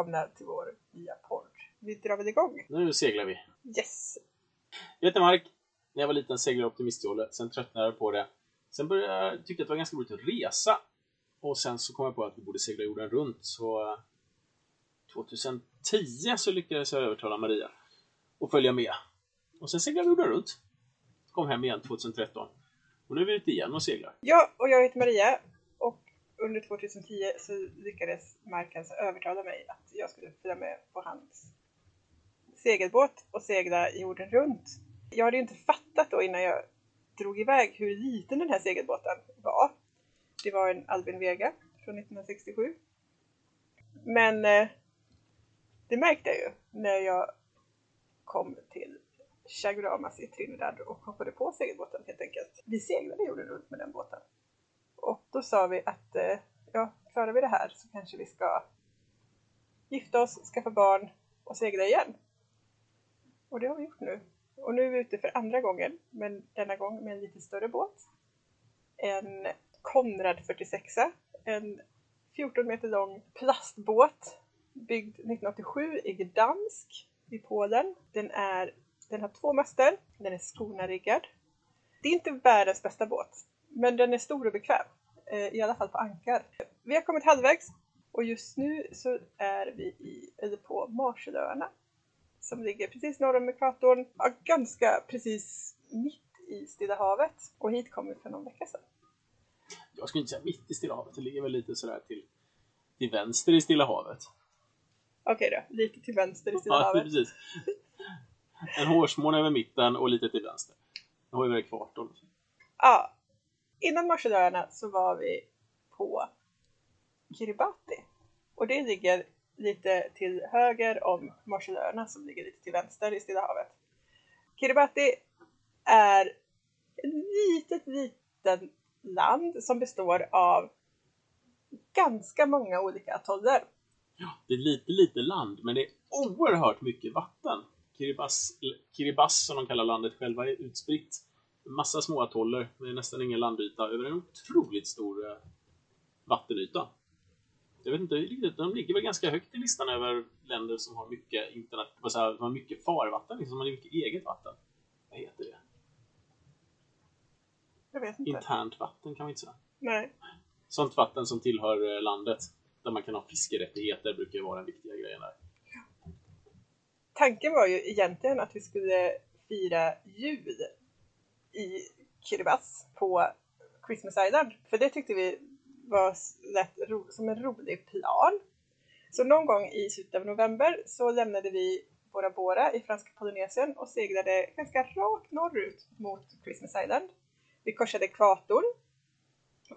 välkomna till vår nya podd. Vi drar väl igång? Nu seglar vi. Yes! Jag heter Mark. När jag var liten seglade jag optimistjollet. Sen tröttnade jag på det. Sen började jag tycka att det var ganska roligt att resa. Och sen så kom jag på att vi borde segla jorden runt. Så 2010 så lyckades jag övertala Maria att följa med. Och sen seglade vi jorden runt. Kom hem igen 2013. Och nu är vi ute igen och seglar. Ja, och jag heter Maria. Under 2010 så lyckades Mark övertala mig att jag skulle följa med på hans segelbåt och segla jorden runt. Jag hade ju inte fattat då innan jag drog iväg hur liten den här segelbåten var. Det var en Albin Vega från 1967. Men eh, det märkte jag ju när jag kom till Chaguaramas i Trinidad och hoppade på segelbåten helt enkelt. Vi seglade jorden runt med den båten. Och då sa vi att eh, ja, klarar vi det här så kanske vi ska gifta oss, skaffa barn och segla igen. Och det har vi gjort nu. Och nu är vi ute för andra gången, men denna gång med en lite större båt. En Konrad 46, en 14 meter lång plastbåt byggd 1987 i Gdansk i Polen. Den, är, den har två master, den är skonariggad. Det är inte världens bästa båt, men den är stor och bekväm. Eh, I alla fall på ankar. Vi har kommit halvvägs och just nu så är vi i, eller på Marshallöarna som ligger precis norr om ekvatorn, ja, ganska precis mitt i Stilla havet. Och hit kom vi för någon vecka sedan. Jag skulle inte säga mitt i Stilla havet, det ligger väl lite sådär till, till vänster i Stilla havet. Okej då, lite till vänster i Stilla Ja, havet. precis. En hårsmån över mitten och lite till vänster. Nu har vi väl ekvatorn. Ja, innan Marshallöarna så var vi på Kiribati. Och det ligger lite till höger om Marshallöarna som ligger lite till vänster i Stilla havet. Kiribati är ett litet, litet land som består av ganska många olika atoller. Ja, Det är lite, lite land, men det är oerhört mycket vatten. Kiribati, Kiribati som de kallar landet själva, är utspritt. Massa små atoller med nästan ingen landyta över en otroligt stor eh, vattenyta. Jag vet inte riktigt, de ligger väl ganska högt i listan över länder som har mycket internet, som har mycket farvatten, liksom, som har mycket eget vatten. Vad heter det? Jag vet inte. Internt vatten kan man inte säga. Nej. Sånt vatten som tillhör eh, landet. Där man kan ha fiskerättigheter brukar ju vara den viktiga grejen där. Tanken var ju egentligen att vi skulle fira jul i Kiribati på Christmas Island. För det tyckte vi var lätt ro, som en rolig plan. Så någon gång i slutet av november så lämnade vi Bora Bora i franska Polynesien och seglade ganska rakt norrut mot Christmas Island. Vi korsade ekvatorn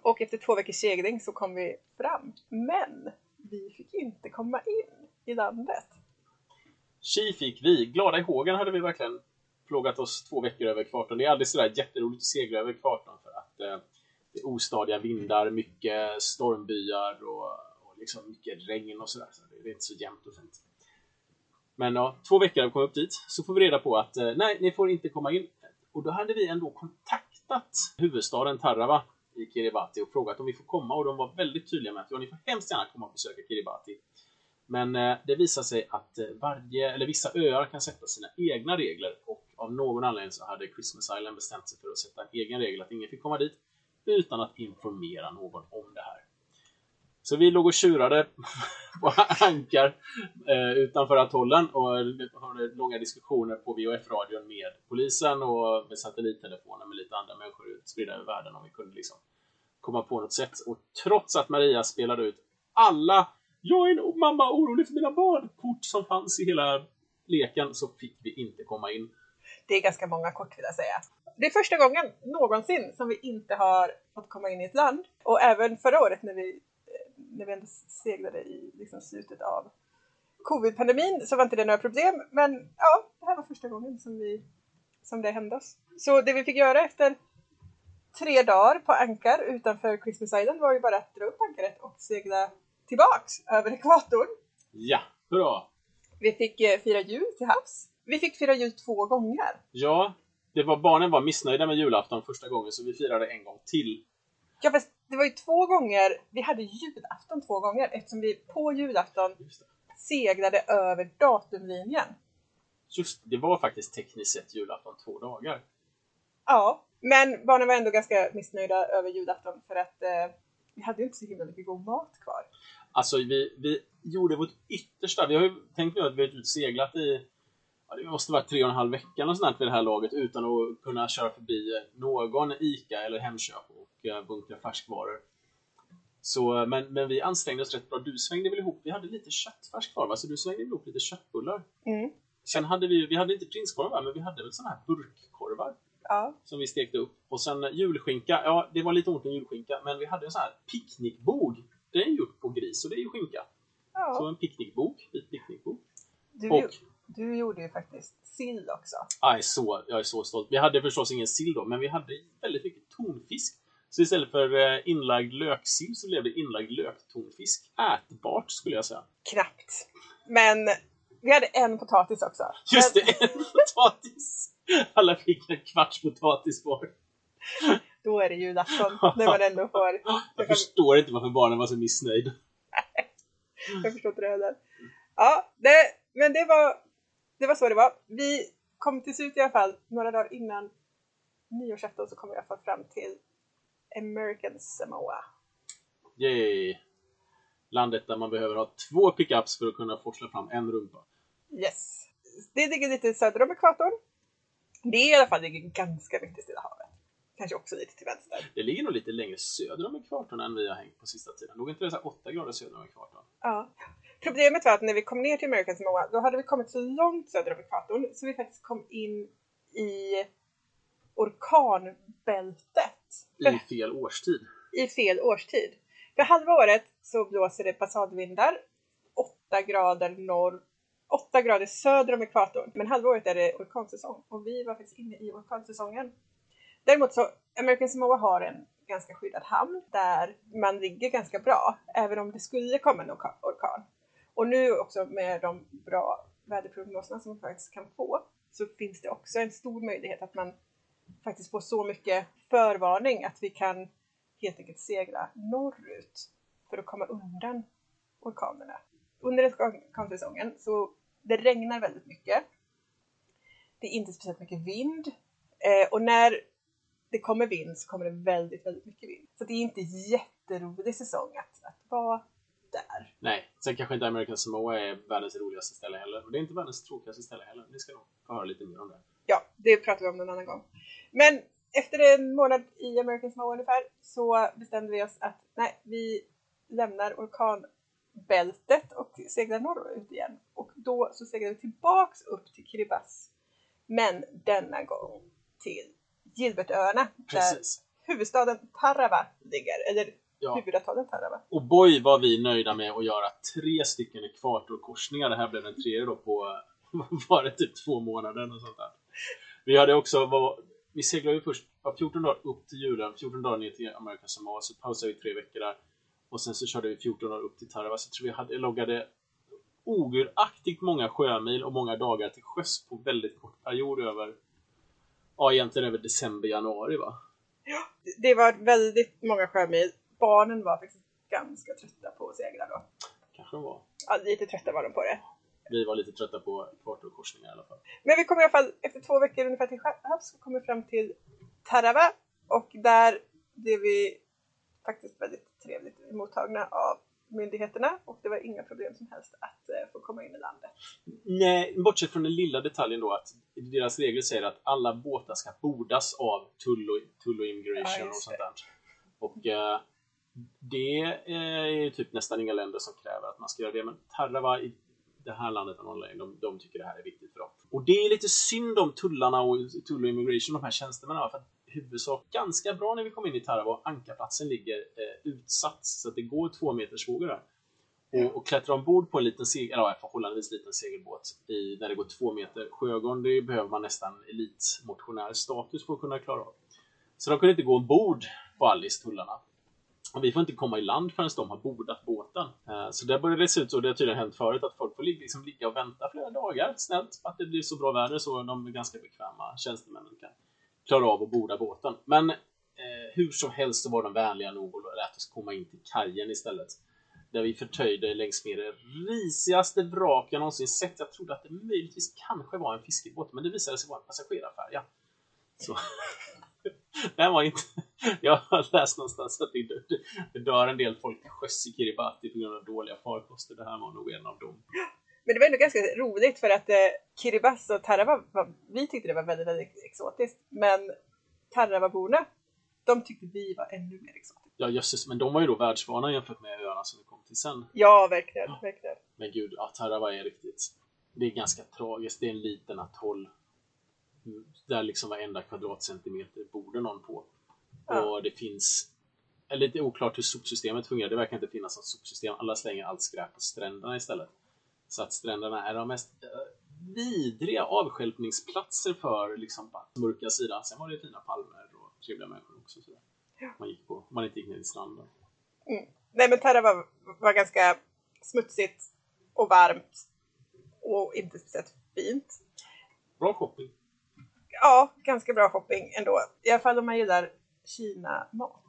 och efter två veckors segling så kom vi fram. Men vi fick inte komma in i landet. Tji fick vi! Glada i hågen hade vi verkligen plågat oss två veckor över ekvatorn. Det är aldrig sådär jätteroligt att segla över ekvatorn för att eh, det är ostadiga vindar, mycket stormbyar och, och liksom mycket regn och sådär. Så det är inte så jämnt och fint. Men ja, två veckor har vi kommit upp dit, så får vi reda på att eh, nej, ni får inte komma in. Och då hade vi ändå kontaktat huvudstaden Tarawa i Kiribati och frågat om vi får komma och de var väldigt tydliga med att ja, ni får hemskt gärna komma och besöka Kiribati. Men eh, det visar sig att eh, varje, eller vissa öar kan sätta sina egna regler och av någon anledning så hade Christmas Island bestämt sig för att sätta en egen regel att ingen fick komma dit utan att informera någon om det här. Så vi låg och tjurade på ankar eh, utanför atollen och eh, hade långa diskussioner på VHF-radion med polisen och med satellittelefoner med lite andra människor spridda över världen om vi kunde liksom komma på något sätt. Och trots att Maria spelade ut alla jag är en mamma orolig för mina barn kort som fanns i hela leken så fick vi inte komma in. Det är ganska många kort vill jag säga. Det är första gången någonsin som vi inte har fått komma in i ett land. Och även förra året när vi, eh, när vi ändå seglade i liksom slutet av covid-pandemin så var inte det några problem. Men ja, det här var första gången som, vi, som det hände oss. Så det vi fick göra efter tre dagar på ankar utanför Christmas Island var ju bara att dra upp ankaret och segla tillbaks över ekvatorn. Ja, bra! Vi fick eh, fira jul till havs. Vi fick fira jul två gånger. Ja, det var, barnen var missnöjda med julafton första gången så vi firade en gång till. Ja fast det var ju två gånger, vi hade julafton två gånger eftersom vi på julafton seglade över datumlinjen. Just det var faktiskt tekniskt sett julafton två dagar. Ja, men barnen var ändå ganska missnöjda över julafton för att eh, vi hade ju inte så himla mycket god mat kvar. Alltså vi, vi gjorde vårt yttersta. Vi har ju tänkt nu att vi har utseglat i ja, det måste vara tre och en halv vecka och sånt vid det här laget utan att kunna köra förbi någon ICA eller Hemköp och uh, bunkra färskvaror. Så, men, men vi ansträngde oss rätt bra. Du svängde väl ihop, vi hade lite köttfärs kvar va? Så du svängde ihop lite köttbullar. Mm. Sen hade vi, vi hade inte prinskorvar men vi hade väl såna här burkkorvar. Ja. Som vi stekte upp. Och sen julskinka, ja det var lite ont med julskinka men vi hade en sån här picknickbog. Det är gjort på gris och det är ju skinka. ja. Så en picknickbok, vit picknickbok. Du, Och du gjorde ju faktiskt sill också. är, så, jag är så stolt. Vi hade förstås ingen sill då, men vi hade väldigt mycket tonfisk. Så istället för eh, inlagd löksill så blev det inlagd löktonfisk. Ätbart skulle jag säga. Knappt. Men vi hade en potatis också. Just det, en potatis! Alla fick en kvarts potatis var. Då är det julafton när man ändå får... Jag förstår inte varför barnen var så missnöjda. Jag förstår inte det heller. Ja, det, men det var, det var så det var. Vi kom till slut i alla fall, några dagar innan nyårsafton så kom vi i alla fall fram till American Samoa. Yay! Landet där man behöver ha två pickups för att kunna forsla fram en rumpa. Yes. Det ligger lite söder om ekvatorn. Det är i alla fall ligger ganska mitt i Stilla havet. Kanske också lite till vänster. Det ligger nog lite längre söder om ekvatorn än vi har hängt på sista tiden. Låg inte det så här 8 grader söder om ekvatorn? Ja. Problemet var att när vi kom ner till American Samoa, då hade vi kommit så långt söder om ekvatorn så vi faktiskt kom in i orkanbältet. I fel årstid. i fel årstid. För halva året så blåser det passadvindar 8 grader norr 8 grader söder om ekvatorn. Men halva året är det orkansäsong och vi var faktiskt inne i orkansäsongen. Däremot så American Samoa har en ganska skyddad hamn där man ligger ganska bra även om det skulle komma en orkan. Och nu också med de bra väderprognoserna som man faktiskt kan få så finns det också en stor möjlighet att man faktiskt får så mycket förvarning att vi kan helt enkelt segla norrut för att komma undan orkanerna. Under orkansäsongen så det regnar väldigt mycket. Det är inte speciellt mycket vind eh, och när det kommer vind så kommer det väldigt, väldigt mycket vind. Så det är inte jätterolig säsong att, att vara där. Nej, sen kanske inte American Samoa är världens roligaste ställe heller. Och det är inte världens tråkigaste ställe heller. Ni ska nog få höra lite mer om det. Ja, det pratar vi om någon annan gång. Men efter en månad i American Samoa ungefär så bestämde vi oss att nej, vi lämnar orkanbältet och seglar norrut igen. Och då så seglade vi tillbaks upp till Kiribati. Men denna gång till Gilbertöarna där Precis. huvudstaden Tarawa ligger. Eller Ja. huvudstaden Tarawa. Och boy var vi nöjda med att göra tre stycken ekvatorkorsningar. Det här blev den tredje då på, var det typ två månader och sånt där. Vi hade också, var, vi seglade ju först ja, 14 dagar upp till julen, 14 dagar ner till American Samoa, så pausade vi tre veckor där. Och sen så körde vi 14 dagar upp till Tarawa, så jag tror vi hade, loggade oguraktigt många sjömil och många dagar till sjöss på väldigt kort period över, ja egentligen över december, januari va? Det var väldigt många sjömil. Barnen var faktiskt ganska trötta på att segla då. Kanske de var. Ja, lite trötta var de på det. Vi var lite trötta på ekvatorkorsningar i alla fall. Men vi kom i alla fall efter två veckor ungefär till havs kom fram till Tarawa och där blev vi faktiskt väldigt trevligt mottagna av myndigheterna och det var inga problem som helst att eh, få komma in i landet. Nej, bortsett från den lilla detaljen då att deras regler säger att alla båtar ska bordas av tull och, tull och Ja, immigration just och sånt där. Och eh, det är ju typ nästan inga länder som kräver att man ska göra det, men Tarawa i det här landet anledning, de, de tycker det här är viktigt för dem. Och det är lite synd om tullarna och tull och immigration, de här tjänstemännen, för att huvudsak ganska bra när vi kom in i Tarawa. Ankarplatsen ligger eh, utsatt så att det går två meters vågor där. Och, och klättra ombord på en liten segel, eller ja, förhållandevis liten segelbåt i, när det går två meter sjögång, det behöver man nästan elitmotionär status för att kunna klara av. Så de kunde inte gå ombord på Alice, tullarna. Och vi får inte komma i land förrän de har bordat båten. Eh, Så där börjar det se ut så, det har tydligen hänt förut, att folk får ligga- liksom ligga och vänta flera dagar snällt på att det blir så bra väder så de är ganska bekväma tjänstemännen kan klara av att borda båten. Men eh, hur som helst så var de vänliga nog och lät oss komma in till kajen istället. Där vi förtöjde längs med det risigaste vrak jag någonsin sett. Jag trodde att det möjligtvis kanske var en fiskebåt, men det visade sig vara en passagerarfärja. Så. Den var inte... Jag har läst någonstans att det dör, det dör en del folk till sjöss i Kiribati på grund av dåliga farkoster. Det här var nog en av dem. Men det var ändå ganska roligt för att eh, Kiribati och Tarawa, var, vi tyckte det var väldigt, väldigt exotiskt. Men Tarawaborna, de tyckte vi var ännu mer exotiska. Ja jösses, men de var ju då världsvana jämfört med öarna som vi kom till sen. Ja, verkligen, verkligen. Men gud, ja, Tarawa är riktigt... Det är ganska tragiskt. Det är en liten atoll. Mm, Där liksom varenda kvadratcentimeter bor det någon på. Ja. Och det finns... Är lite oklart hur sopsystemet fungerar. Det verkar inte finnas något sopsystem. Alla slänger allt skräp på stränderna istället. Så att stränderna är de mest eh, vidriga avstjälpningsplatser för liksom mörka sidan. Sen var det fina palmer och trevliga människor också. Sådär. Man gick på, man inte gick ner i stranden. Nej, men Tarawa var, var ganska smutsigt och varmt och inte speciellt fint. Bra shopping. Ja, ganska bra shopping ändå. I alla fall om man gillar Kina-mat.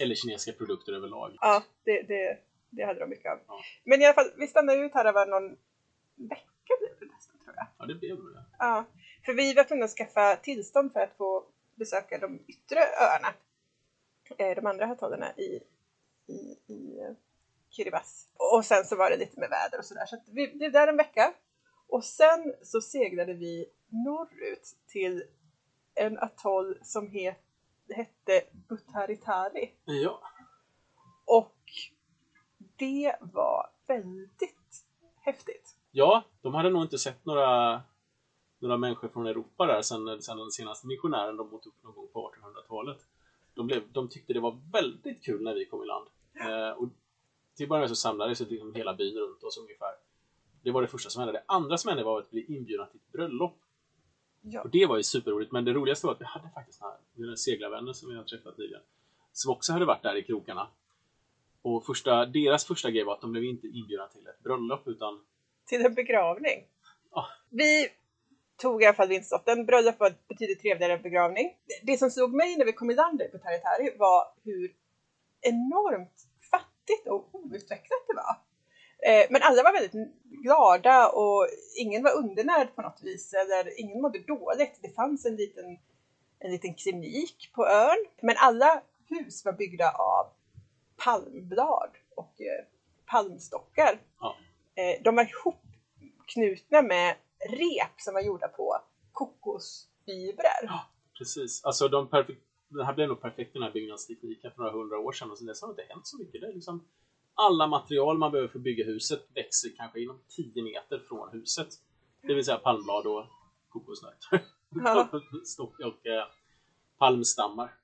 Eller kinesiska produkter överlag. Ja, det, det, det hade de mycket av. Ja. Men i alla fall, vi stannade ju i Tarawa någon vecka blev det nästan tror jag. Ja, det blev det. Ja, för vi var tvungna att skaffa tillstånd för att få besöka de yttre öarna. Eh, De andra atollerna i, i, i eh, Kiribati. Och sen så var det lite med väder och sådär. Så att vi blev där en vecka. Och sen så seglade vi norrut till en atoll som het, hette Butaritari. Ja, Och det var väldigt häftigt. Ja, de hade nog inte sett några, några människor från Europa där sen, sen den senaste missionären de mottog någon gång på 1800-talet. De, blev, de tyckte det var väldigt kul när vi kom i land. Eh, och till att börja med så samlades liksom hela byn runt oss ungefär. Det var det första som hände. Det andra som hände var att bli inbjudna till ett bröllop. Ja. Och det var ju superroligt, men det roligaste var att vi hade faktiskt några mina seglarvänner som vi har träffat nyligen. Som också hade varit där i krokarna. Och första, deras första grej var att de blev inte inbjudna till ett bröllop utan till en begravning. Ja. Vi tog i alla fall vinstlotten. Bröllop var betydligt trevligare än begravning. Det som slog mig när vi kom i land på Taritari var hur enormt fattigt och outvecklat det var. Eh, Men alla var väldigt glada och ingen var undernärd på något vis eller ingen mådde dåligt. Det fanns en liten, en liten klinik på ön. Men alla hus var byggda av palmblad och eh, palmstockar. Ja. Eh, De var ihopknutna med rep som var gjorda på kokosfibrer. Precis. Alltså de perfek- den här blev nog perfekt den här byggnadstekniken för några hundra år sedan och sen dess har det inte hänt så mycket. Det är liksom alla material man behöver för att bygga huset växer kanske inom 10 meter från huset. Det vill säga palmblad och kokosnötter. Ja. Stock och eh, palmstammar.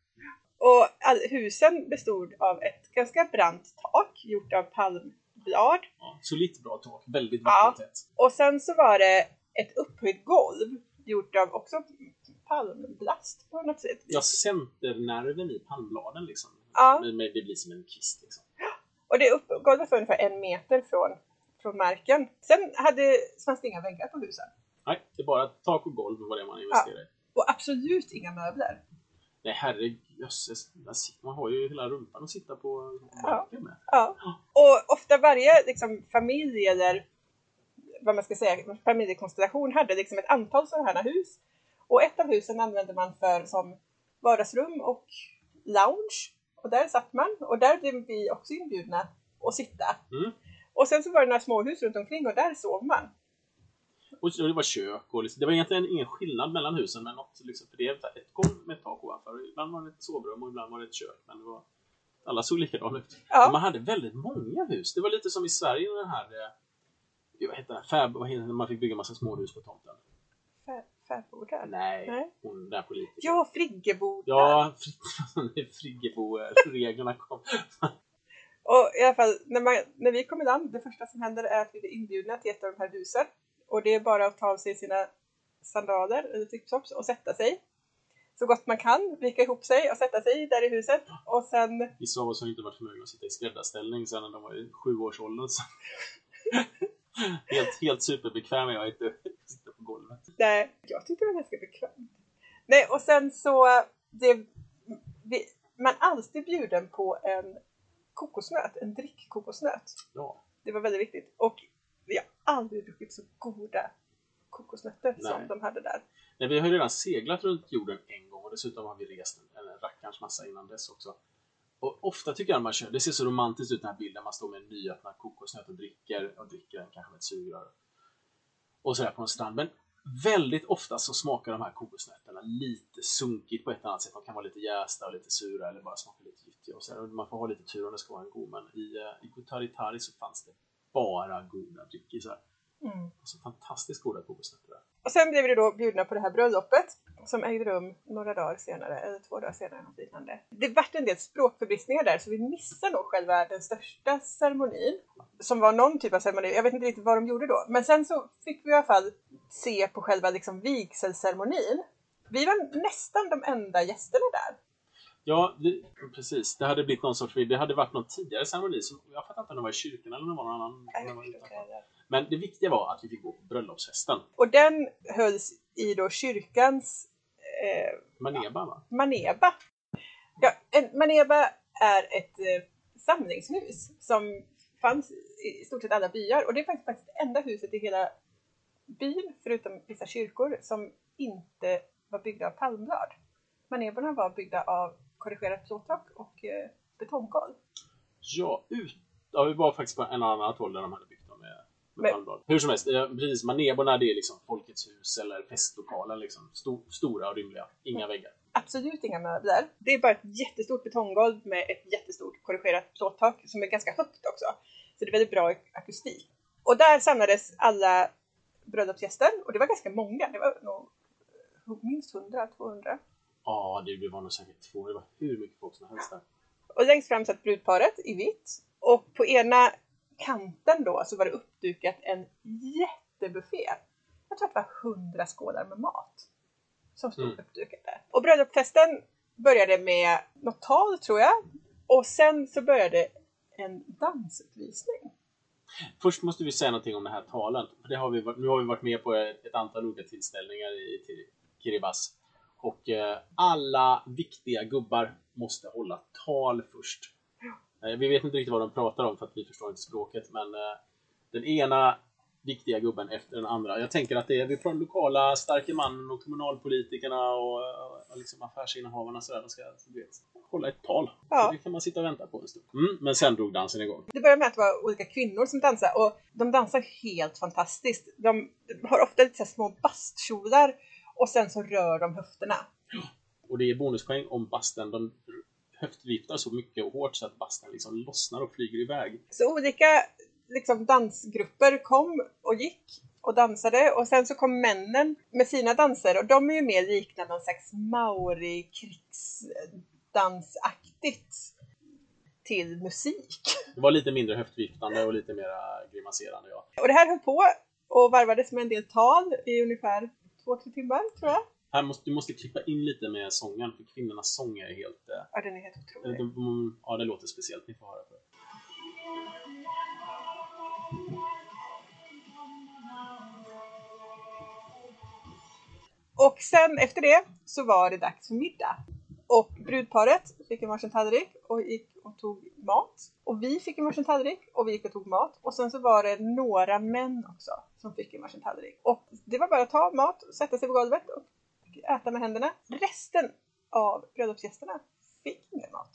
Och husen bestod av ett ganska brant tak gjort av palmblad. Ja, solitt bra tak, väldigt Ja. vattentätt. Och sen så var det ett upphöjt golv gjort av också palmblast på något sätt. Ja, centernerven i palmbladen liksom. Ja. Men, det blir som en kvist liksom. Och det golvet var ungefär en meter från, från marken. Sen hade, fanns det inga väggar på husen. Nej, det är bara tak och golv var det man investerade i. Och absolut inga möbler. Nej herrejösses, man har ju hela rumpan att sitta på Ja. med. Ja. Och ofta varje liksom, familj eller vad man ska säga, familjekonstellation hade liksom ett antal sådana här hus. Och ett av husen använde man för som vardagsrum och lounge. Och där satt man och där blev vi också inbjudna att sitta. Mm. Och sen så var det några småhus runt omkring och där sov man. Och det var kök och liksom, det var egentligen ingen skillnad mellan husen men något liksom, för det är ett golv med ett tak ovanför. Ibland var det ett sovrum och ibland var det ett kök. Men det var, alla såg likadana ut. Ja. Man hade väldigt många hus. Det var lite som i Sverige den här eh, vad heter det? Fab, vad heter det? man fick bygga massa småhus på tomten. Fä- Fäbodar. Nej, Nej. hon där politikern. Ja, friggebodar. Ja, Fri- Friggebo-reglerna kom. Och i alla fall, när, man, när vi kom i land, det första som händer är att vi blir inbjudna till ett av de här husen. Och det är bara att ta av sig sina sandaler eller tipstops och sätta sig. Så gott man kan, vika ihop sig och sätta sig där i huset. Och sen, oss har inte varit förmögna att sitta i skräddarställning sedan de var i sjuårsåldern. Så. helt, helt superbekväm är jag inte att sitta på golvet. nej, jag tyckte det var ganska bekvämt. Nej, och sen så, det, vi, man alltid bjuden på en kokosnöt, en drickkokosnöt. Ja. Det var väldigt viktigt. Och vi har aldrig druckit så goda kokosnötter Nej. som de hade där. Nej, vi har ju redan seglat runt jorden en gång och dessutom har vi rest en, en rackarns massa innan dess också. Och ofta tycker jag när man kör, det ser så romantiskt ut den här bilden, man står med en nyöppnad kokosnöt och dricker, och dricker den kanske med ett sugrör. Och sådär på en strand. Men väldigt ofta så smakar de här kokosnötterna lite sunkigt på ett annat sätt. De kan vara lite jästa och lite sura eller bara smaka lite gyttjiga. Och så där. Och man får ha lite tur om det ska vara en god. Men i, eh, i Gutaritari så fanns det bara goda drickisar. Mm. Alltså fantastiskt goda kokosnötter. Och sen blev vi då bjudna på det här bröllopet som ägde rum några dagar senare, eller två dagar senare. Något liknande. Det vart en del språkförbristningar där så vi missade nog själva den största ceremonin. Som var någon typ av ceremoni, jag vet inte riktigt vad de gjorde då. Men sen så fick vi i alla fall se på själva liksom vigselceremonin. Vi var nästan de enda gästerna där. Ja, vi, precis. Det hade blivit någon sorts... Det hade varit någon tidigare ceremoni. Som, jag fattar inte om det var i kyrkan eller om det var någon annan. Nej, det var det. Men det viktiga var att vi fick gå på bröllopsfesten. Och den hölls i då kyrkans eh, Maneba, va? Maneba. Ja, en, Maneba är ett eh, samlingshus som fanns i i stort sett alla byar och det är faktiskt, faktiskt det enda huset i hela byn, förutom vissa kyrkor, som inte var byggda av palmblad. Maneborna var byggda av korrigerat plåttak och eh, betonggolv. Ja, ut, ja, vi var faktiskt på en annan håll där de hade byggt dem med, med palmblad. Hur som helst, eh, precis. Maneborna det är liksom Folkets hus eller festlokalen. Liksom. Sto, stora och rymliga. Inga väggar. Absolut inga möbler. Det är bara ett jättestort betonggolv med ett jättestort korrigerat plåttak som är ganska högt också. Så det är väldigt bra akustik. Och där samlades alla bröllopsgäster och det var ganska många. Det var nog minst 100-200. Ja, det, var nog säkert två. Det var hur mycket folk som helst där. Och längst fram satt brudparet i vitt. Och på ena kanten då så var det uppdukat en jättebuffé. Jag tror att det var 100 skålar med mat. Som stod Mm. uppdukat där. Och bröllopsfesten började med något tal tror jag. Och sen så började en dansuppvisning. Först måste vi säga någonting om det här talen. För det har vi, varit- nu har vi varit med på ett, antal olika tillställningar i Kiribati. Och eh, alla viktiga gubbar måste hålla tal först. Eh, vi vet inte riktigt vad de pratar om för att vi förstår inte språket. Men eh, den ena viktiga gubben efter den andra. Jag tänker att det är från lokala starke mannen och kommunalpolitikerna och, och liksom affärsinnehavarna så där, de ska vet, hålla ett tal. Ja. Det kan man sitta och vänta på en stund. Mm, men sen drog dansen igång. Det började med att det var olika kvinnor som dansade och de dansar helt fantastiskt. De har ofta lite så små bastkjolar och sen så rör de höfterna. Och det är bonuspoäng om basten de höftviftar så mycket och hårt så att basten liksom lossnar och flyger iväg. Så olika liksom, dansgrupper kom och gick och dansade och sen så kom männen med sina danser och de är ju mer liknande någon slags maori-krigsdansaktigt till musik. Det var lite mindre höftviftande och lite mer grimaserande ja. Och det här höll på och varvades med en del tal i ungefär två, tre timmar tror jag. Här måste, du måste klippa in lite med sången för kvinnornas sång är helt... eh, Ja, den är helt otrolig. de, de, ja, det låter speciellt. Ni får höra på det. Och sen efter det så var det dags för middag. Och brudparet fick en varsin tallrik och gick och tog mat. Och vi fick en varsin tallrik och vi gick och tog mat. Och sen så var det några män också som fick en varsin tallrik. Och det var bara att ta mat, sätta sig på golvet och äta med händerna. Resten av bröllopsgästerna fick ingen mat.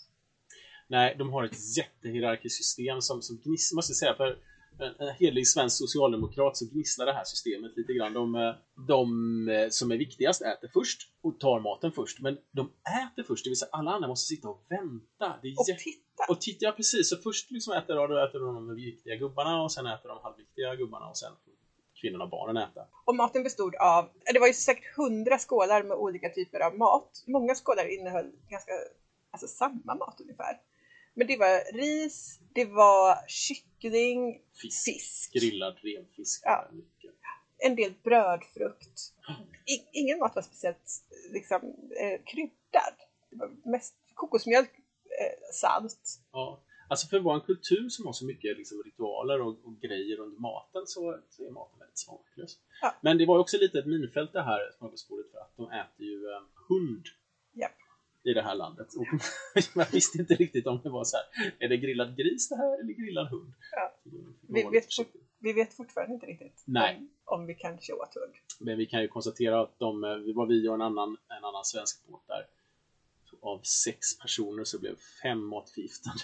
Nej, de har ett jättehierarkiskt system som, som gnisslar, måste jag säga, för en, helig svensk socialdemokrat så gnisslar det här systemet lite grann. De, eh, de eh, som är viktigast äter först och tar maten först, men de äter först, det vill säga alla andra måste sitta och vänta. Och titta! och titta, ja, precis. Så först liksom äter, då, då äter de viktiga gubbarna och sen äter de halvviktiga gubbarna och sen kvinnorna och barnen äta. Och maten bestod av, det var ju säkert hundra skålar med olika typer av mat. Många skålar innehöll ganska, alltså samma mat ungefär. Men det var ris, det var kyckling, Fisk. fisk, Grillad renfisk. Ja. En del brödfrukt. I, ingen mat var speciellt liksom, eh, kryddad. Det var mest kokosmjölk, eh, salt. Ja. Alltså för att vara en kultur som har så mycket liksom, ritualer och, och grejer under maten så, så är maten väldigt smaklös. Ja. Men det var också lite ett minfält det här smörgåsbordet för att de äter ju eh, hund. I det här landet. Och jag visste inte riktigt om det var så här, är det grillad gris det här eller grillad hund? Ja. Man Vi vet, vi vet fortfarande inte riktigt Nej. Om, om vi kanske åt hund. Men vi kan ju konstatera att de, eh, det var vi och en annan, en annan svensk båt där. Av sex personer så blev fem matförgiftade.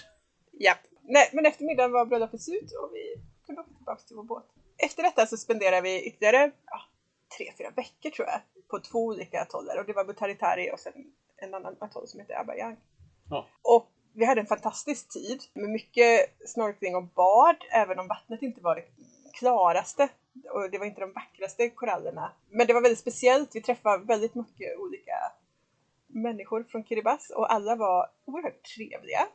Japp. Nej, men efter middagen var bröllopet slut och vi kunde åka tillbaka till vår båt. Efter detta så spenderade vi ytterligare ja, tre, fyra veckor tror jag på två olika atoller och det var Butaritari och sen en annan atoll som heter Abayang. Ja. Och vi hade en fantastisk tid med mycket snorkling och bad, även om vattnet inte var det klaraste och det var inte de vackraste korallerna. Men det var väldigt speciellt. Vi träffade väldigt mycket olika människor från Kiribati och alla var oerhört trevliga.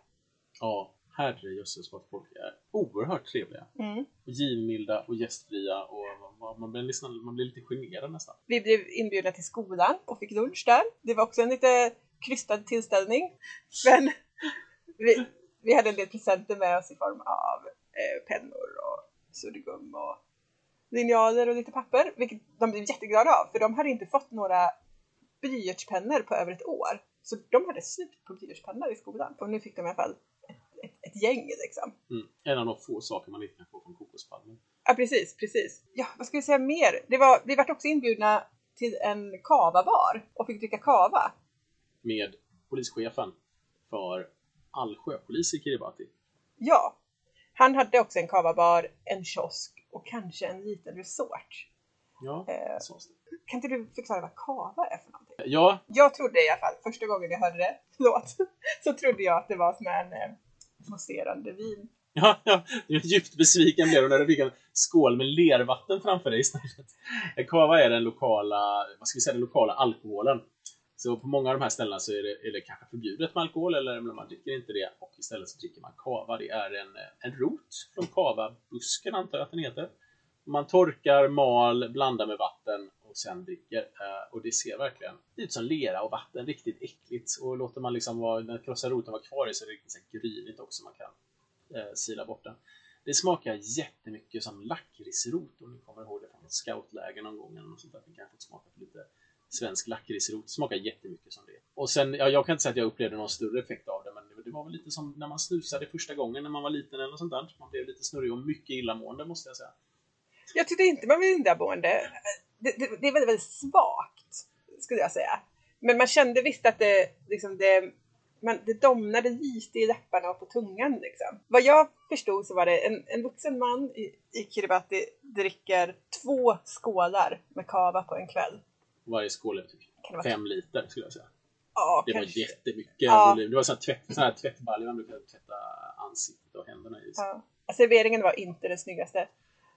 Ja, herrejösses vad folk är oerhört trevliga. Mm. Och givmilda och gästfria och man- man blir, liksom, man blir lite generad nästan. Vi blev inbjudna till skolan och fick lunch där. Det var också en lite krystad tillställning. Men vi, vi hade en del presenter med oss i form av eh, pennor och suddgum och linjaler och lite papper. Vilket de blev jätteglada av för de hade inte fått några blyertspennor på över ett år. Så de hade slut på blyertspennor i skolan. Och nu fick de i alla fall ett, ett, gäng liksom. Mm. En av de få saker man inte kan få från kokospalmen. Ja, precis, precis. Ja, vad ska vi säga mer? Det var, vi vart också inbjudna till en kavabar och fick dricka kava. Med polischefen för all sjöpolis i Kiribati. Ja, han hade också en kavabar, en kiosk och kanske en liten resort. Ja, Eh, så. kan inte du förklara vad kava är för någonting? Ja, Jag trodde i alla fall, första gången jag hörde det, förlåt, så trodde jag att det var som en eh, mousserande vin. Ja, ja, djupt besviken blev du när du fick en skål med lervatten framför dig istället. Eh, kava är den lokala, vad ska vi säga, den lokala alkoholen. Så på många av de här ställena så är det, är det kanske förbjudet med alkohol eller man dricker inte det och istället så dricker man kava. Det är en, eh, en rot från kavabusken antar jag att den heter. Man torkar, mal, blandar med vatten och sen dricker. Eh, Och det ser verkligen ut som lera och vatten, riktigt äckligt. Och låter man liksom vara, den krossa roten vara kvar i så är det riktigt så här grynigt också. Man kan eh, sila bort den. Det smakar jättemycket som lakritsrot om ni kommer ihåg det från ett scoutläger någon gång eller något sånt där. det kanske fått smaka på lite svensk lakritsrot. Smakar jättemycket som det. Och sen, ja, jag kan inte säga att jag upplevde någon större effekt av det, men det, det var väl lite som när man snusade första gången när man var liten eller något sånt där. Man blev lite snurrig och mycket illamående måste jag säga. Jag tyckte inte man var illamående. Det, det, det är väldigt, väldigt svagt, skulle jag säga. Men man kände visst att det, liksom det, man, det domnade lite i läpparna och på tungan. Liksom. Vad jag förstod så var det en, en vuxen man i, i Kiribati dricker två skålar med kava på en kväll. Varje skål är typ fem liter skulle jag säga. Ja, Det var kanske. jättemycket Ja. volym. Det var sån här, tvätt, sån här tvättbalja man brukar tvätta ansiktet och händerna i. Ja. Serveringen var inte den snyggaste.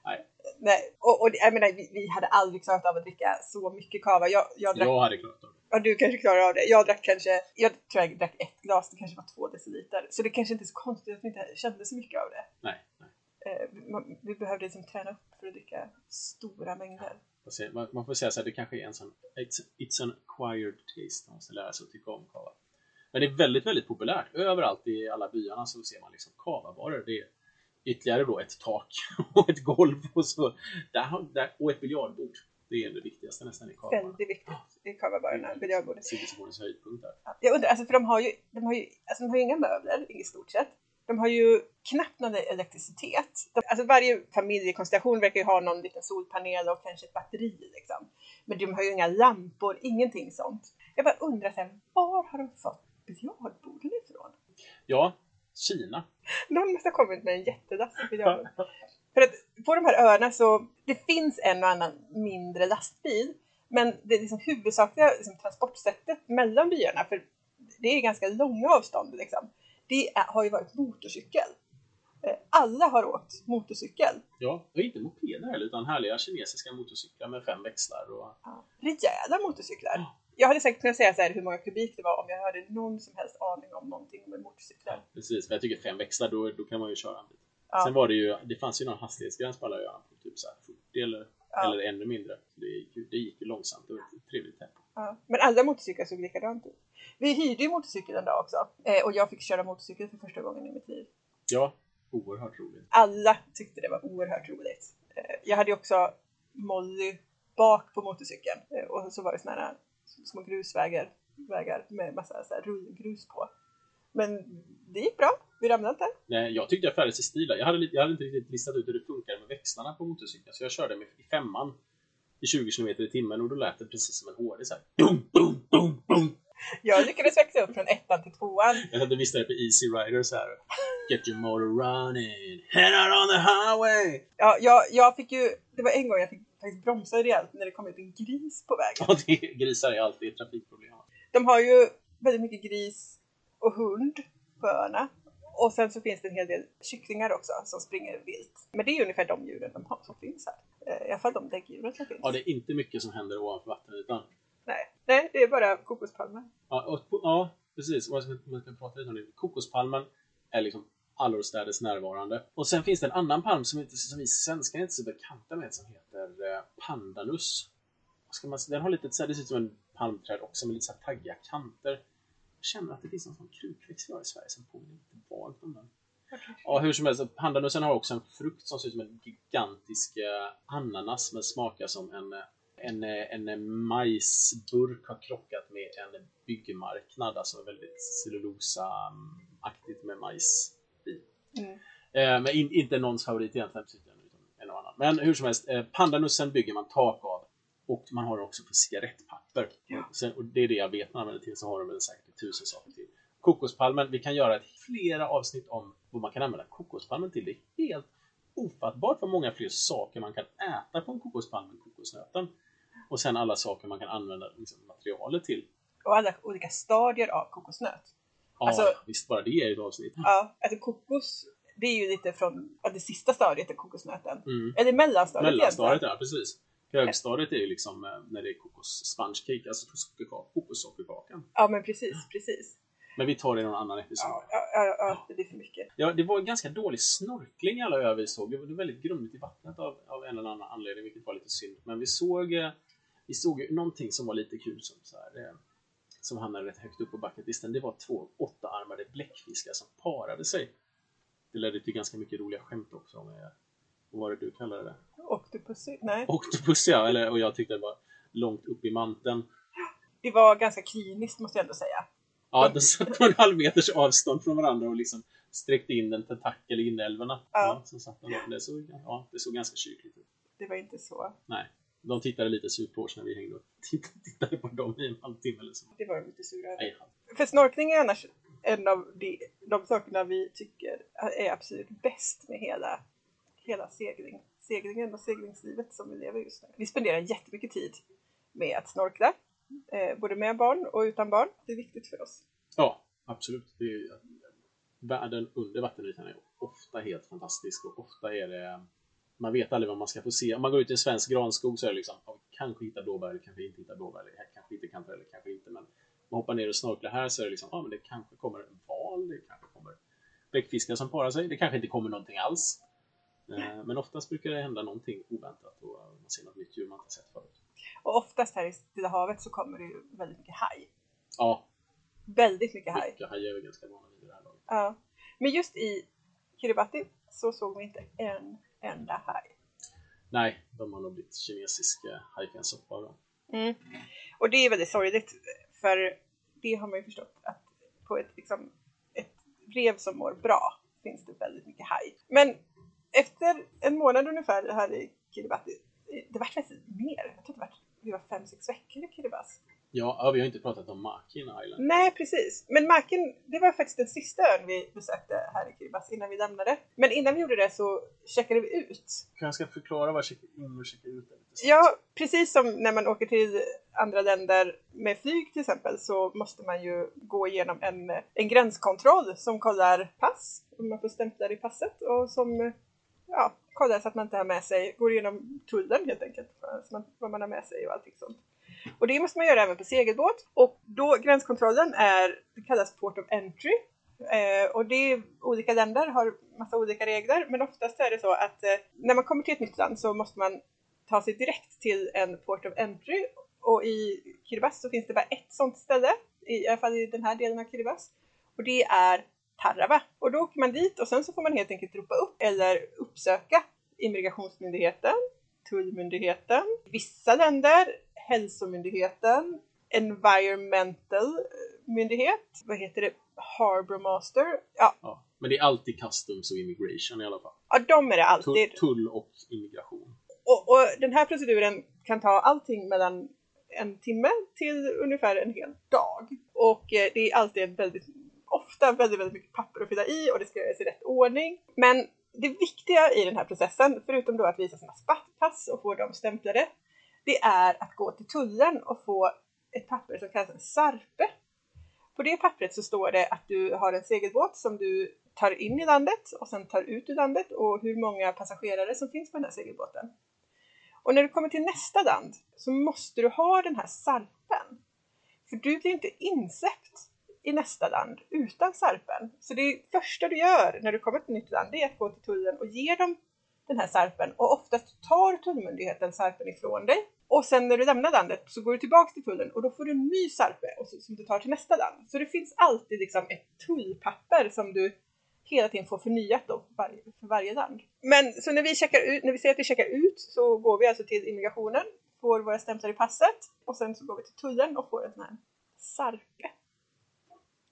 Nej, Nej, och, och jag menar, vi, vi hade aldrig klarat av att dricka så mycket kava. Jag, jag drack jag hade klarat av det. Ja, du kanske klarar av det. Jag drack kanske, jag tror jag drack ett glas, det kanske var två deciliter. Så det kanske inte är så konstigt att vi inte kände så mycket av det. Nej, nej. Eh, man, vi behövde liksom träna upp för att dricka stora mängder. Säger- Man, man får säga så här, det kanske är en sån it's, it's an acquired taste. Man måste lära sig att tycka om kava. Men det är väldigt, väldigt populärt. Överallt i alla byarna så ser man liksom kavabarer. Det är ytterligare då ett tak och ett golv och så där, där, och ett biljardbord. Det är det viktigaste nästan i kavabarer. Väldigt viktigt i kavabarerna, biljardbordet. Civilisationens höjdpunkt där. Ja, Jag undrar, alltså för de har ju, de har ju, alltså de har ju inga möbler i stort sett. De har ju knappt någon elektricitet. De, alltså varje familjekonstellation verkar ju ha någon liten solpanel och kanske ett batteri liksom. Men de har ju inga lampor, ingenting sånt. Jag bara undrar så här, var har de fått biljardborden ifrån? Ja, Kina. Någon måste ha kommit med en med biljardbord. För att på de här öarna så, det finns en och annan mindre lastbil. Men det liksom huvudsakliga liksom, transportsättet mellan byarna, för det är ganska långa avstånd liksom, det är, har ju varit motorcykel. Eh, Alla har åkt motorcykel. Ja, och inte mopeder heller, utan härliga kinesiska motorcyklar med fem växlar. Och... Ja. Rejäla motorcyklar. Jag hade säkert kunnat säga så här hur många kubik det var om jag hade någon som helst aning om någonting med motorcyklar. Precis, för jag tycker fem växlar, då, då kan man ju köra en bit. Ja. Sen var det ju, det fanns ju någon hastighetsgräns på alla öarna på typ så här 40 eller, Ja. eller ännu mindre. Det gick, ju, det gick ju långsamt, det var ett trevligt tempo. Ja, men alla motorcyklar såg likadant ut. Vi hyrde ju motorcykel en dag också eh, och jag fick köra motorcykel för första gången i mitt liv. Ja, oerhört roligt. Alla tyckte det var oerhört roligt. Eh, jag hade ju också Molly bak på motorcykeln eh, och så var det såna här små grusvägar vägar med massa så här rullgrus på. Men det gick bra, vi ramlade inte. Nej, jag tyckte jag färdades i stil. Jag hade, jag hade inte riktigt listat ut hur det funkar med växlarna på motorcykeln, så jag körde med i femman i 20 km i timmen och då lät det precis som en HD så här. Boom, boom, boom, boom. Jag lyckades växa upp från ettan till tvåan. Jag hade visst på Easy Rider så här. Get your motor running, head out on the highway. Ja, jag, jag fick ju, det var en gång jag fick faktiskt bromsa rejält när det kom ut en gris på vägen. Ja, det, grisar är alltid ett trafikproblem. De har ju väldigt mycket gris och hund på öarna. Och sen så finns det en hel del kycklingar också som springer vilt. Men det är ungefär de djuren de har som finns här. Eh, I alla fall de däggdjuren som finns. Ja, det är inte mycket som händer ovanför vattenytan. Nej. Nej, det är bara kokospalmer. Ja, och, ja precis. Vad ska man ska prata lite om det. Kokospalmen är liksom allestädes närvarande. Och sen finns det en annan palm som, inte, som vi svenskar inte är så bekanta med som heter eh, pandanus. Ska man, den har lite, så här- det ser ut som en palmträd också med lite så här taggiga kanter. Jag känner att det finns någon sån krukväxt vi har i Sverige som påminner lite vagt om den. Ja, hur som helst, pandanusen har också en frukt som ser ut som en gigantisk eh, ananas men smakar som en, eh, en, en majsburk har krockat med en byggmarknad, alltså väldigt cellulosa-aktigt med majs. Mm. Eh, men in, inte någons favorit egentligen, utan en och annan. Men hur som helst, eh, pandanussen bygger man tak av och man har den också på cigarettpapper. Ja. Sen, och det är det jag vet man använder till, så har de väl säkert tusen saker till. Kokospalmen, vi kan göra ett flera avsnitt om vad man kan använda kokospalmen till. Det är helt ofattbart vad många fler saker man kan äta på en kokospalm än kokosnöten. Och sen alla saker man kan använda liksom, materialet till. Och alla olika stadier av kokosnöt. Ja, Alltså- visst bara det är ett avsnitt. Ja, alltså kokos, det är ju lite från ja, det sista stadiet är kokosnöten. Mm. Eller mellanstadiet Mellanstadiet, ja precis. Högstadiet är ju liksom eh, när det är kokos sponge cake, alltså sockerkaka- kokossockerkakan. Ja, men precis, precis. Men vi tar det i någon annan episod. Ja, ja, ja, ja, det blir för mycket. Ja, det var en ganska dålig snorkling i alla öar vi såg. Det var väldigt grumligt i vattnet av, av en eller annan anledning, vilket var lite synd. Men vi såg, eh, vi såg någonting som var lite kul som, så här, eh, som hamnade rätt högt upp på bucketlisten. Det var två åttaarmade bläckfiskar som parade sig. Det ledde till ganska mycket roliga skämt också. Om, eh, vad var det du kallade det? Octopussy? Nej. Octopus ja, eller, och jag tyckte det var långt upp i manteln. Det var ganska kliniskt måste jag ändå säga. Ja, de satt på en halv meters avstånd från varandra och liksom sträckte in en tentakel i inälvorna. Ja. så satt de där. det, såg, ja, det såg ganska kyrkligt ut. Det var inte så. Nej, de tittade lite surt på oss när vi hängde och titt- tittade på dem i en halvtimme eller så. Det var de lite sura över. För snorkning är annars en av de, de sakerna vi tycker är absolut bäst med hela, hela segling, seglingen och seglingslivet som vi lever just nu. Vi spenderar jättemycket tid med att snorkla, eh, både med barn och utan barn. Det är viktigt för oss. Ja, absolut. Det är, världen under vattenytan är ofta helt fantastisk och ofta är det man vet aldrig vad man ska få se. Om man går ut i en svensk granskog så är det liksom, vi kanske hittar blåbär, kanske inte hittar blåbär, kanske inte kanter, eller kanske inte. Men om man hoppar ner och snorklar här så är det liksom, ja men det kanske kommer en val, det kanske kommer bläckfiskar som parar sig, det kanske inte kommer någonting alls. Eh, Men oftast brukar det hända någonting oväntat och man ser något nytt djur man inte sett förut. Och oftast här i Stilla havet så kommer det ju väldigt mycket haj. Ja, Väldigt mycket haj. mycket hajar är vi ganska vana vid det här laget. Ja. Men just i Kiribati så såg vi inte en enda haj. Nej, de har nog blivit kinesisk eh, hajfensoppa av dem. Mm. Och det är väldigt sorgligt för det har man ju förstått att på ett, liksom, ett rev som mår bra finns det väldigt mycket haj. Men efter en månad ungefär här i Kiribati, det vart faktiskt mer. Jag tror det var fem, sex veckor i Kiribati. Ja, vi har inte pratat om Makin Island. Nej, precis. Men Marken, det var faktiskt den sista ön vi besökte här i Kiribati innan vi lämnade. Men innan vi gjorde det så checkade vi ut. Kanske ska förklara vad checka in och checka ut är. Ja, precis som när man åker till andra länder med flyg till exempel så måste man ju gå igenom en, en gränskontroll som kollar pass, om man får stämplar i passet och som ja, kollar så att man inte har med sig, går igenom tullen helt enkelt, så man, vad man har med sig och allting sånt. Och det måste man göra även på segelbåt. Och då gränskontrollen är, det kallas Port of Entry. Eh, och det är, olika länder har massa olika regler, men oftast är det så att eh, när man kommer till ett nytt land så måste man ta sig direkt till en Port of Entry. Och i Kiribati så finns det bara ett sånt ställe, i alla fall i den här delen av Kiribati. Och det är Tarawa. Och då åker man dit och sen så får man helt enkelt ropa upp eller uppsöka Immigrationsmyndigheten, Tullmyndigheten, vissa länder, Hälsomyndigheten Environmental myndighet. Vad heter det? Harbour Master. Ja, Ja. Men det är alltid customs och immigration i alla fall. ja de är det alltid. tull och immigration. Och, och den här proceduren kan ta allting mellan en timme till ungefär en hel dag. Och eh, det är alltid väldigt, ofta väldigt, väldigt mycket papper att fylla i och det ska göras i rätt ordning. Men det viktiga i den här processen, förutom då att visa sina pass och få dem stämplade, det är att gå till tullen och få ett papper som kallas en sarpe. På det pappret så står det att du har en segelbåt som du tar in i landet och sen tar ut ur landet och hur många passagerare som finns på den här segelbåten. Och när du kommer till nästa land så måste du ha den här sarpen. För du blir inte insläppt i nästa land utan sarpen. Så det första du gör när du kommer till ett nytt land det är att gå till tullen och ge dem den här sarpen och oftast tar tullmyndigheten sarpen ifrån dig. Och sen när du lämnar landet så går du tillbaka till tullen och då får du en ny sarpe och så, som du tar till nästa land. Så det finns alltid liksom ett tullpapper som du hela tiden får förnyat då för varje, för varje land. Men så när vi, checkar ut, när vi säger att vi checkar ut så går vi alltså till immigrationen, får våra stämplar i passet och sen så går vi till tullen och får en sån här sarpe.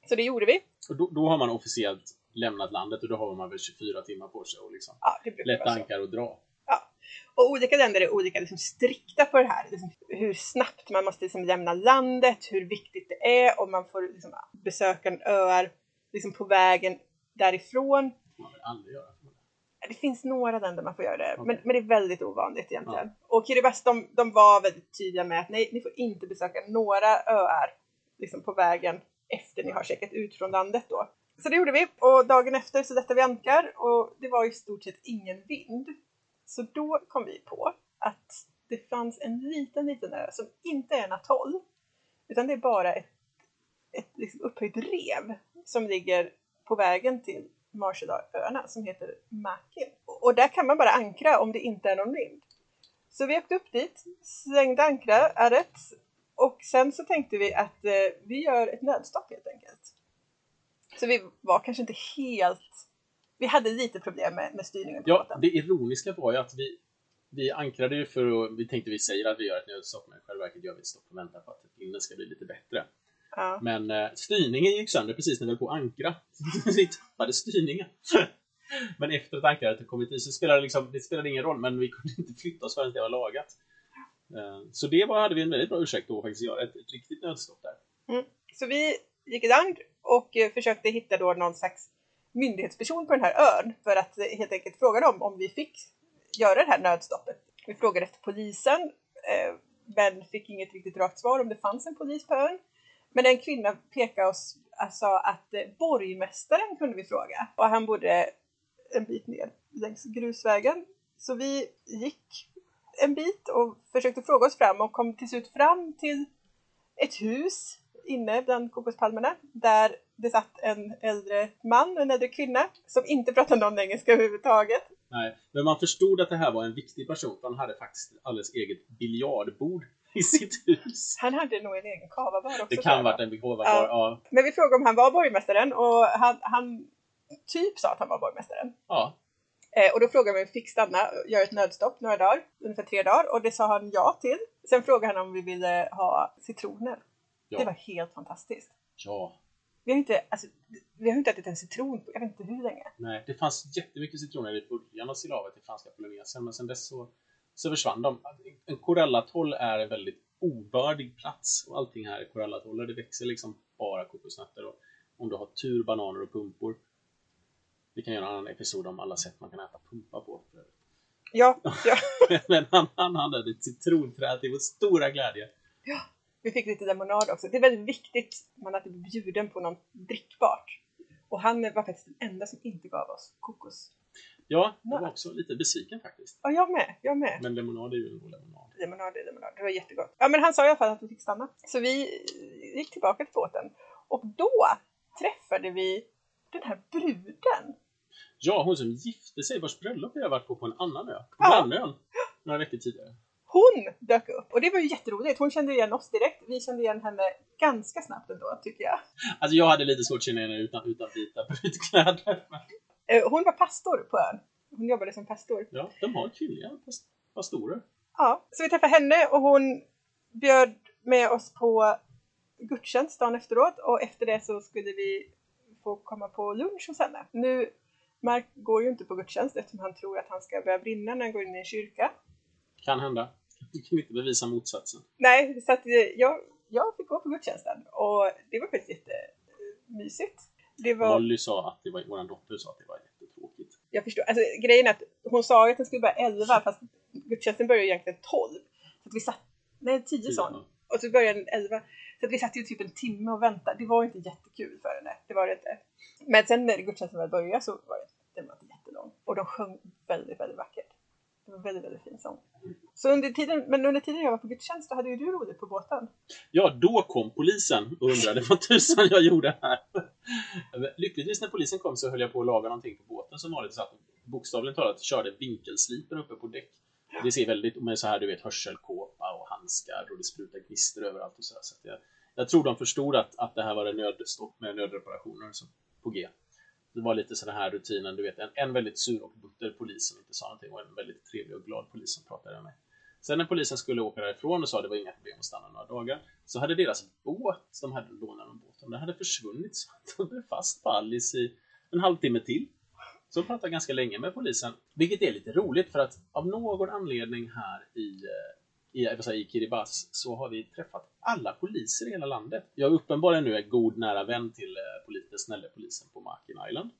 Så det gjorde vi. Och då, då har man officiellt lämnat landet och då har man väl 24 timmar på sig och liksom Ja, lätta ankar och dra. Och olika länder är olika liksom, strikta på det här. Liksom, hur snabbt man måste liksom, lämna landet, hur viktigt det är om man får liksom, besöka en öar liksom, på vägen därifrån. Man väl aldrig göra. Det finns några länder man får göra det, men, Okej. men det är väldigt ovanligt egentligen. Och Kiribati de, de var väldigt tydliga med att nej, ni får inte besöka några öar liksom, på vägen efter ni har checkat ut från landet då. Så det gjorde vi och dagen efter så lättade vi ankar och det var i stort sett ingen vind. Så då kom vi på att det fanns en liten, liten ö som inte är en atoll utan det är bara ett, ett liksom upphöjt rev som ligger på vägen till Marshallöarna som heter Makin. Och där kan man bara ankra om det inte är någon vind. Så vi åkte upp dit, slängde ankraret och sen så tänkte vi att eh, vi gör ett nödstopp helt enkelt. Så vi var kanske inte helt... Vi hade lite problem med, med styrningen på Ja, båten. det ironiska var ju att vi, vi ankrade ju för att, vi tänkte vi säger att vi gör ett nödstopp, men i själva verket gör vi ett stopp och väntar på att vinden ska bli lite bättre. Ja. Men eh, styrningen gick sönder precis när vi höll på att ankra. vi tappade styrningen. men efter att ankaret hade kommit i så spelade det, liksom, det spelade ingen roll, men vi kunde inte flytta oss förrän det var lagat. Eh, så det var, hade vi en väldigt bra ursäkt att faktiskt göra ett, ett riktigt nödstopp där. Så vi gick i land och eh, försökte hitta då någon slags myndighetsperson på den här ön för att helt enkelt fråga dem om vi fick göra det här nödstoppet. Vi frågade efter polisen eh, men fick inget riktigt rakt svar om det fanns en polis på ön. Men en kvinna pekade oss och sa att eh, borgmästaren kunde vi fråga och han bodde en bit ner längs grusvägen. Så vi gick en bit och försökte fråga oss fram och kom till slut fram till ett hus inne bland kokospalmerna där det satt en äldre man och en äldre kvinna som inte pratade någon engelska överhuvudtaget. Nej, men man förstod att det här var en viktig person, för han hade faktiskt alldeles eget biljardbord i sitt hus. Han hade nog en egen kavabar också. Det kan jag. varit en Ja. ja. ja. Men vi frågade om han var borgmästaren och han, han typ sa att han var borgmästaren. ja. Eh, och då frågade vi om vi fick stanna och göra ett nödstopp några dagar, ungefär tre dagar och det sa han ja till. Sen frågade han om vi ville ha citroner. Ja. Det var helt fantastiskt. Ja. Vi har inte, alltså, vi har inte ätit en citron på jag vet inte hur länge. Nej, det fanns jättemycket citroner i början av silavet i franska Polynesien, men sen dess så, så försvann de. En korallatoll är en väldigt obördig plats och allting här är korallatoller. Det växer liksom bara kokosnötter och om du har tur bananer och pumpor. Vi kan göra en annan episod om alla sätt man kan äta pumpar på. Ja, ja. Men han, han hade ett citronträd till vår stora glädje. Vi fick lite lemonad också. Det är väldigt viktigt man att bli bjuden på något drickbart. Och han var faktiskt den enda som inte gav oss kokos. Ja, jag var också lite besviken faktiskt. Ja, jag med. Jag med. Men lemonad är ju en lemonad. Lemonad är lemonad. Det var jättegott. Ja, men han sa i alla fall att vi fick stanna. Så vi gick tillbaka till båten. Och då träffade vi den här bruden. Ja, hon som gifte sig, vars bröllop vi har varit på på en annan ö. På Ja. grannön. Några veckor tidigare. Hon dök upp och det var ju jätteroligt. Hon kände igen oss direkt. Vi kände igen henne ganska snabbt ändå, tycker jag. Alltså jag hade lite svårt att känna henne utan, utan vita brudkläder. Men, Eh, Hon var pastor på ön. Hon jobbade som pastor. ja, de har kvinnliga pas- pastorer. Ja, så vi träffade henne och hon bjöd med oss på gudstjänst dagen efteråt och efter det så skulle vi få komma på lunch hos henne. Nu, Mark går ju inte på gudstjänst eftersom han tror att han ska börja brinna när han går in i en kyrka. Kan hända. Du kan inte bevisa motsatsen. Nej, så att jag, jag fick gå på gudstjänsten och det var faktiskt jättemysigt. Det var, Molly sa att det var, vår dotter sa att det var jättetråkigt. jag förstår, alltså grejen är att hon sa att den skulle börja 11 fast gudstjänsten började egentligen 12. Så att vi satt, nej 10 sa hon. Och så började den 11. Så att vi satt ju typ en timme och väntade. Det var inte jättekul för henne. Det var det inte. Men sen när gudstjänsten väl började så var det, den var inte jättelång. Och de sjöng väldigt, väldigt vackert. En väldigt, väldigt fin sång. Så under tiden, men under tiden jag var på gudstjänst då hade ju du roligt på båten. Ja, då kom polisen och undrade vad tusan jag gjorde här. Lyckligtvis när polisen kom så höll jag på att laga någonting på båten som vanligt. Så att bokstavligt talat körde vinkelslipen uppe på däck. Det ser väldigt, med så här du vet hörselkåpa och handskar och det sprutar gnistor överallt och så, där. så att jag, jag tror de förstod att, att det här var en nödstopp med nödreparationer så, på G. Det var lite sådana här rutinen, du vet en, en väldigt sur och butter polis som inte sa någonting och en väldigt trevlig och glad polis som pratade med. Sen när polisen skulle åka därifrån och sa att det var inga problem att stanna några dagar så hade deras båt, de hade lånat en båt, den hade försvunnit så att de blev fast på Alice i en halvtimme till. Så de pratade ganska länge med polisen, vilket är lite roligt för att av någon anledning här i, eh, i, säga, i Kiribati så har vi träffat alla poliser i hela landet. Jag är uppenbarligen nu en god nära vän till eh, polis, den snälla polisen på Makin Island.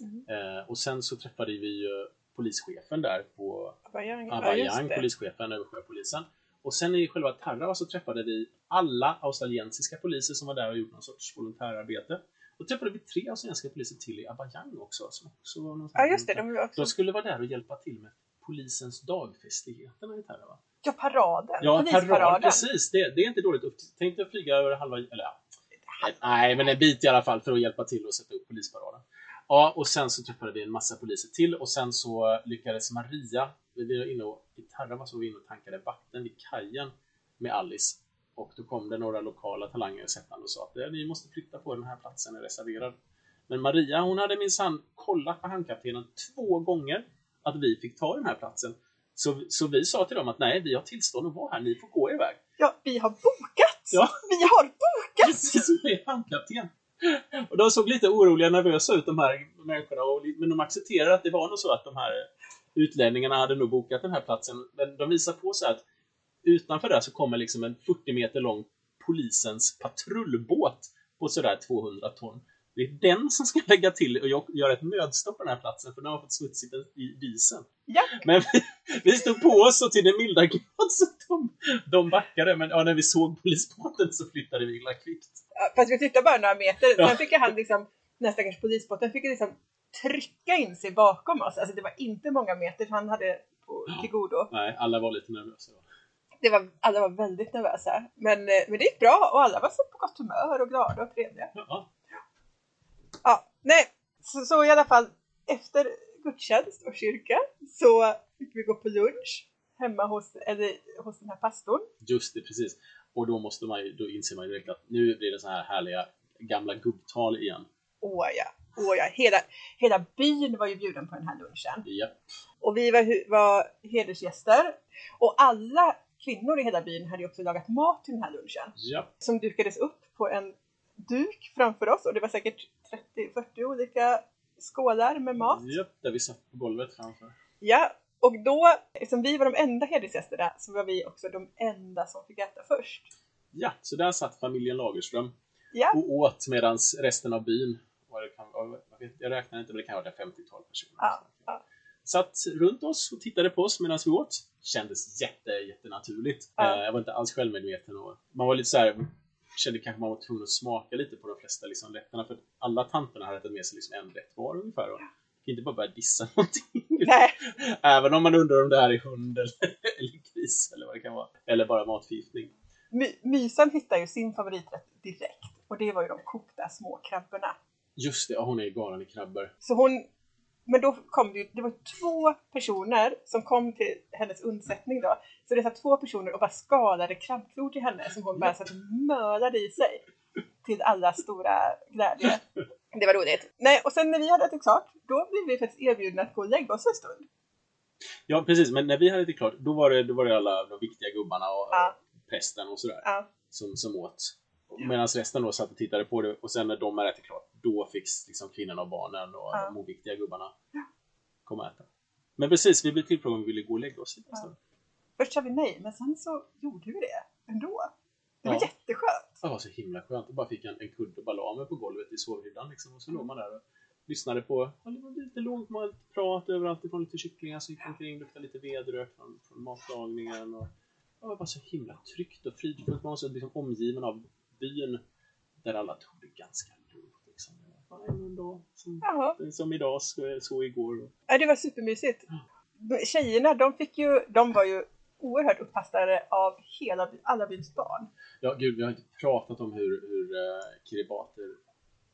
Mm. Eh, och sen så träffade vi ju polischefen där på Abajang, ja, polischefen över sjöpolisen. Och sen i själva Tarawa så träffade vi alla australiensiska poliser som var där och gjorde någon sorts volontärarbete. Och träffade vi tre australiensiska poliser till i Abajang också. Som också var någon Ja just det, de också... De skulle vara där och hjälpa till med polisens dagfestligheterna i Tarawa. Ja, paraden. Ja, Polisparaden. parad, precis. Det, det är inte dåligt. Tänk dig att flyga över halva, eller ja. Nej, men en bit i alla fall för att hjälpa till att sätta upp polisparaden. Ja, och sen så träffade vi en massa poliser till och sen så lyckades Maria, vi var inne och, i Tarawa så var vi inne och tankade vatten vid kajen med Alice. Och då kom det några lokala talanger sättande och sa att "Eh, ni måste flytta på den här platsen är reserverad. Men Maria, hon hade minsann kollat på hamnkaptenen två gånger att vi fick ta den här platsen. Så, så vi sa till dem att nej, vi har tillstånd att vara här, ni får gå iväg. Ja, vi har bokat! Ja. Vi har bokat! Precis, med hamnkapten. Och de såg lite oroliga, nervösa ut de här människorna, och, men de accepterade att det var nog så att de här utlänningarna hade nog bokat den här platsen. Men de visar på så att utanför där så kommer liksom en 40 meter lång polisens patrullbåt på sådär 200 ton. Det är den som ska lägga till och göra ett nödstopp på den här platsen för den har fått smutsigt i dieseln. Ja, Men vi, vi stod på oss och till den milda grad så de, de backade. Men ja, när vi såg polisbåten så flyttade vi illa kvickt. Ja, fast vi flyttade bara några meter. Ja. Sen fick han liksom, här stackars polisbåten fick liksom trycka in sig bakom oss. Alltså det var inte många meter han hade på, till godo. Nej, alla var lite nervösa då. Det var, alla var väldigt nervösa. Men, eh, men det gick bra och alla var så på gott humör och glada och trevliga. Ja, Ja, nej, så, så i alla fall efter gudstjänst och kyrka så fick vi gå på lunch hemma hos, eller, hos den här pastorn. just det, precis. Och då måste man ju, då inser man ju direkt att nu blir det så här härliga gamla gubbtal igen. Åh ja, åh ja. Hela, hela byn var ju bjuden på den här lunchen. Japp. Och vi var, var hedersgäster. Och alla kvinnor i hela byn hade ju också lagat mat till den här lunchen. Japp. Som dukades upp på en duk framför oss. Och det var säkert 30-40 olika skålar med mat. Japp, där vi satt på golvet framför. Ja, och då, eftersom vi var de enda hedersgästerna, så var vi också de enda som fick äta först. Ja, så där satt familjen Lagerström Ja, och åt medan resten av byn, vad det kan, jag, räknar inte men det kan vara 50-tal personer. Ja, ja. Satt runt oss och tittade på oss medan vi åt. Kändes jätte, jättenaturligt. Ja. Eh, jag var inte alls självmedveten och man var lite så här kände kanske man var tvungen att smaka lite på de flesta liksom, rätterna för alla tanterna hade tagit med sig liksom en rätt var ungefär. Och kan inte bara börja dissa någonting. nej, Även om man undrar om det här är hund eller, eller gris eller vad det kan vara. Eller bara matförgiftning. My, Mysan hittade ju sin favoriträtt direkt. Och det var ju de kokta små krabborna. Just det, ja, hon är galen i krabbor. Så hon, men då kom det ju, det var två personer som kom till hennes undsättning då. Så det satt två personer och bara skalade krabbklor till henne som hon bara satt och mölade i sig. Till alla stora glädje. Det var roligt. Nej, och sen när vi hade ätit klart, då blev vi faktiskt erbjudna att gå och lägga oss en stund. Ja, precis. Men när vi hade det klart, då var det, då var det alla de viktiga gubbarna och Ja. och prästen och sådär Ja. som, som åt. Medan resten då satt och tittade på det och sen när de ätit klart, då fick liksom kvinnorna och barnen och Ja. de oviktiga gubbarna komma och äta. Men precis, vi blev tillfrågade om vi ville gå och lägga oss. Ja. Först sa vi nej, men sen så gjorde vi det ändå. Det var Ja. jätteskönt. Det var så himla skönt. Jag bara fick en, en kudde mig på golvet i sovrhyddan liksom. Och så låg man där och lyssnade på lite lågmält prat överallt ifrån lite kycklingar som gick omkring, luktade lite vedrök från, från matlagningen. Och, det var bara så himla tryggt och fridfullt. Man var så liksom omgiven av byn där alla tog det ganska lugnt. Liksom. En dag som, som idag, så, så igår. Ja, det var supermysigt. Tjejerna, de fick ju, de var ju oerhört uppassade av hela, alla byns barn. ja, gud, vi har inte pratat om hur, hur uh, kiribater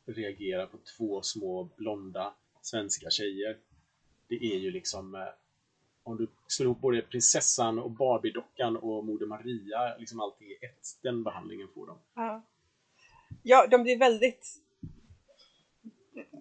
reagerar på två små blonda svenska tjejer. Det är ju liksom eh, om du slår ihop både prinsessan och Barbie-dockan och Moder Maria, liksom allt i ett. Den behandlingen får de. Ja, ja de blir väldigt...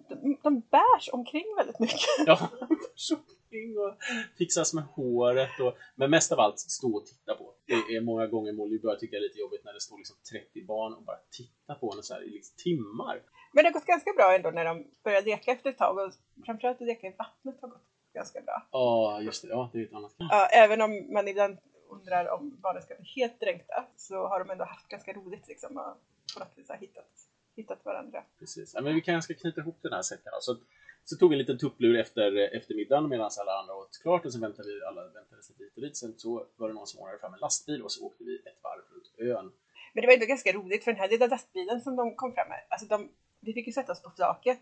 De, de bärs omkring väldigt mycket. Ja, shopping och fixas med håret och men mest av allt stå och titta på. Det är många gånger Molly börjar tycka det är lite jobbigt när det står liksom 30 barn och bara tittar på henne så här i liksom timmar. Men det har gått ganska bra ändå när de börjar leka efter ett tag och framförallt att leka i vattnet har gått ganska bra. Ja, just det. Ja, det är ett annat. Ja, även om man ibland undrar om barnen ska bli helt dränkta så har de ändå haft ganska roligt liksom och på något vis har hittat, hittat varandra. Precis. Ja, men vi kanske ska knyta ihop den här säcken. då. Så, så tog vi en liten tupplur efter eftermiddagen medan alla andra åt klart och sen väntade vi alla väntade sig dit och dit. Sen så var det någon som ordnade fram en lastbil och så åkte vi ett varv runt ön. Men det var ändå ganska roligt för den här lilla lastbilen som de kom fram med, alltså de, vi fick ju sätta oss på flaket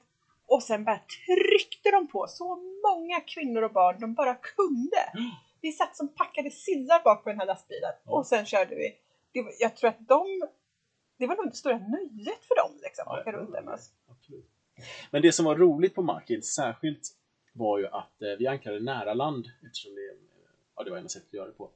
och sen bara tryckte de på så många kvinnor och barn de bara kunde. Vi satt som packade sillar bak på den här lastbilen Ja. och sen körde vi. Det var, jag tror att de, det var nog det stora nöjet för dem liksom, att åka runt där med oss. Absolut. Men det som var roligt på Markin särskilt var ju att eh, vi ankrade nära land eftersom det, eh, ja, det var enda sättet att göra det på.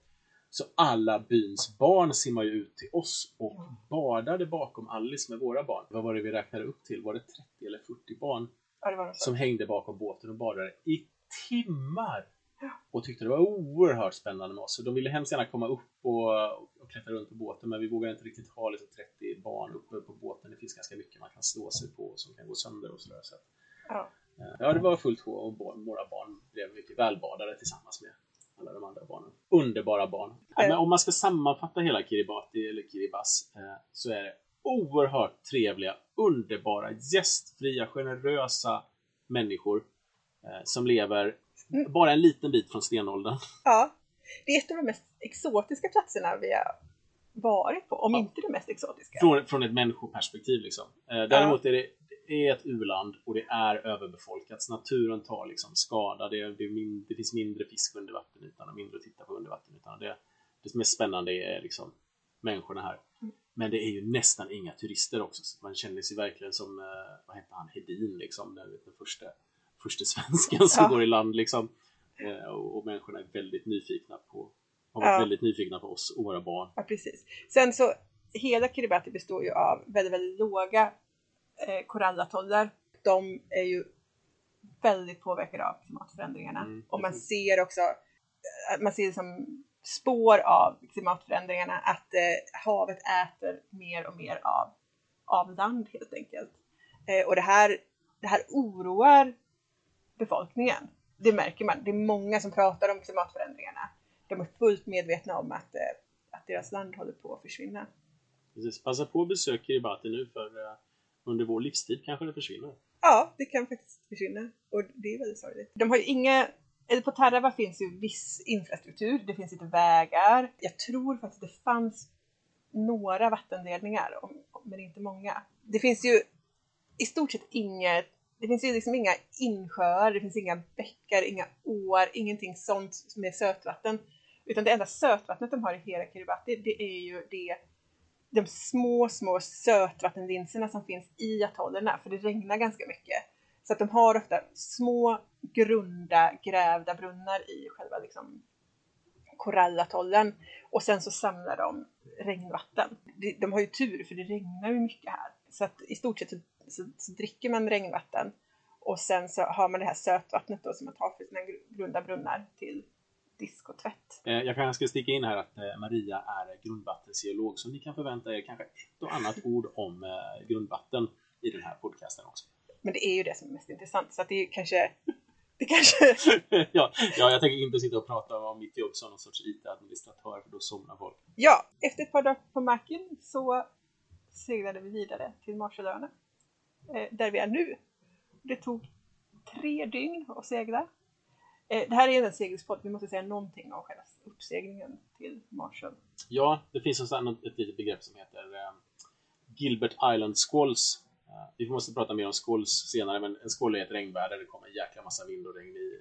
Så alla byns barn simmar ju ut till oss och Ja. badade bakom Alice med våra barn. Vad var det vi räknade upp till? Var det 30 eller 40 barn Ja, så. som hängde bakom båten och badade i timmar? Ja. Och tyckte det var oerhört spännande med oss. Och de ville hemskt gärna komma upp och, och klättra runt på båten men vi vågade inte riktigt ha liksom 30 barn uppe på båten. Det finns ganska mycket man kan slå sig på som kan gå sönder och sådär. Så att, Ja. eh, ja, det var fullt sjå och våra barn blev mycket välbadade tillsammans med alla de andra barnen. Underbara barn. Ja, men om man ska sammanfatta hela Kiribati eller Kiribati eh, så är det oerhört trevliga, underbara, gästfria, generösa människor eh, som lever Mm. bara en liten bit från stenåldern. Ja, det är ett av de mest exotiska platserna vi har varit på, om Ja. inte det mest exotiska. Från, från ett människoperspektiv liksom. Eh, däremot är det, det är ett u-land och det är överbefolkat. Så naturen tar liksom skada. Det, det, det finns mindre fisk under vattenytan och mindre att titta på under vattenytan. Det, det som är spännande är liksom människorna här. Mm. Men det är ju nästan inga turister också. Så man känner sig verkligen som, eh, vad hette han, Hedin liksom. Den, den första, första svensken som Ja. går i land liksom. Eh, och, och människorna är väldigt nyfikna på, har varit Ja. väldigt nyfikna på oss och våra barn. Ja, precis. Sen så, hela Kiribati består ju av väldigt, väldigt låga eh, korallatollar. De är ju väldigt påverkade av klimatförändringarna. Mm. Och man ser också, eh, man ser som spår av klimatförändringarna att eh, havet äter mer och mer av, av land helt enkelt. Eh, och det här, det här oroar befolkningen. Det märker man. Det är många som pratar om klimatförändringarna. De är fullt medvetna om att, eh, att deras land håller på att försvinna. Precis. Passa på att besöka Kiribati nu för eh, under vår livstid kanske det försvinner. Ja, det kan faktiskt försvinna och det är väldigt sorgligt. De har ju inga, på Tarawa finns ju viss infrastruktur, det finns lite vägar. Jag tror faktiskt det fanns några vattenledningar, men inte många. Det finns ju i stort sett inget, det finns ju liksom inga insjöar, det finns inga bäckar, inga åar, ingenting sånt med sötvatten. Utan det enda sötvattnet de har i hela Kiribati, det är ju det de små, små sötvattenlinserna som finns i atollerna, för det regnar ganska mycket. Så att de har ofta små, grunda, grävda brunnar i själva liksom, korallatollen. Och sen så samlar de regnvatten. De, har ju tur, för det regnar ju mycket här. Så att i stort sett så, så, så dricker man regnvatten. Och sen så har man det här sötvattnet då som man tar för sina grunda brunnar till disk och tvätt. Eh, jag kanske ska sticka in här att eh, Maria är grundvattengeolog, så ni kan förvänta er kanske ett och annat ord om eh, grundvatten i den här podcasten också. Men det är ju det som är mest intressant, så att det är kanske... Det kanske... ja, ja, jag tänker inte sitta och prata om mitt jobb som någon sorts IT-administratör, för då somnar folk. Ja, efter ett par dagar på marken så seglade vi vidare till Marshallöarna, eh, där vi är nu. Det tog tre dygn att segla. Eh, det här är en segelspodd, vi måste säga någonting om själva uppseglingen till Marshall. Ja, det finns ett litet begrepp som heter eh, Gilbert Island Squalls. Eh, vi måste prata mer om squalls senare, men en skål är ett regnväder. Det kommer en jäkla massa vind och regn i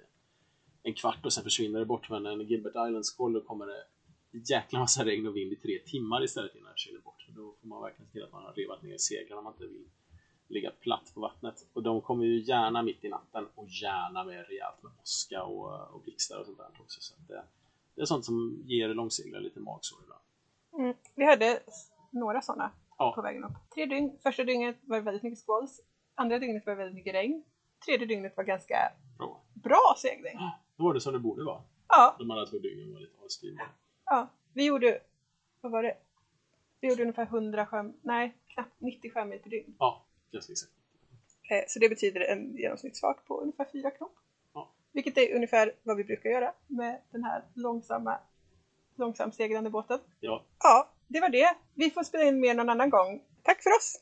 en kvart och sen försvinner det bort. Men en Gilbert Island-skål då kommer det en jäkla massa regn och vind i tre timmar istället innan det försvinner bort. Då får man verkligen se till att man har revat ner seglen om man inte vill ligga platt på vattnet. Och de kommer ju gärna mitt i natten och gärna med rejält med åska och, och blixtar och sånt där också. Så att det, det är sånt som ger långseglare lite magsår ibland. Mm. Vi hade några sådana Ja. på vägen upp. Tre dygn. Första dygnet var det väldigt mycket squalls. Andra dygnet var det väldigt mycket regn. Tredje dygnet var ganska Bra. bra segling. Då var det som det borde vara. Ja, De andra två dygnen var lite avskrivna. ja. Vi gjorde, vad var det? Vi gjorde ungefär 100 sjöm, nej, knappt 90 sjömil per dygn. Ja, ganska exakt. Eh, Så det betyder en genomsnittsfart på ungefär 4 knop. Ja. Vilket är ungefär vad vi brukar göra med den här långsamma, långsamt seglande båten. Ja, Ja, det var det. Vi får spela in mer någon annan gång. Tack för oss!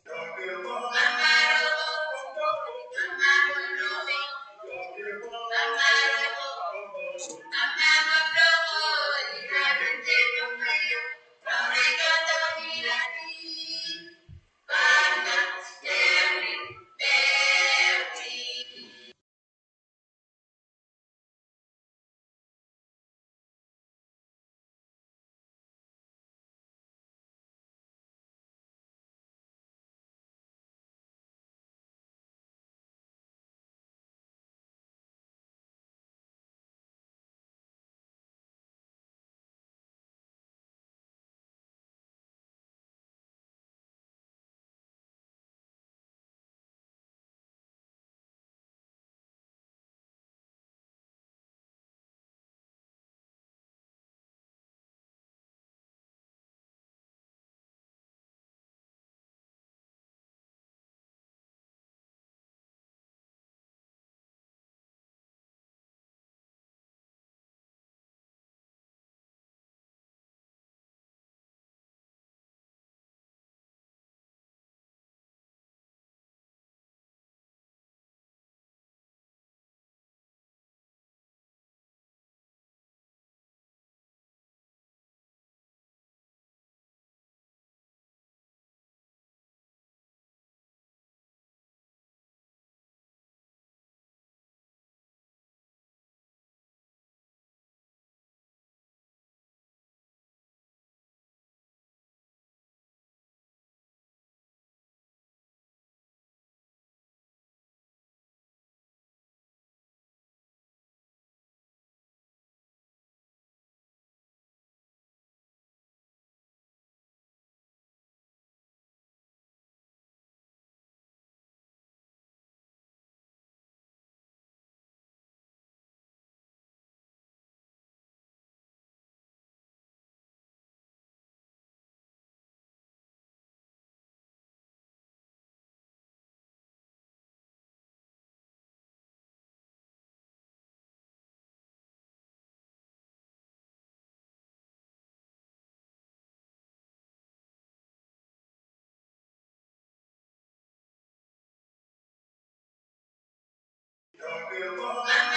Happy Mother's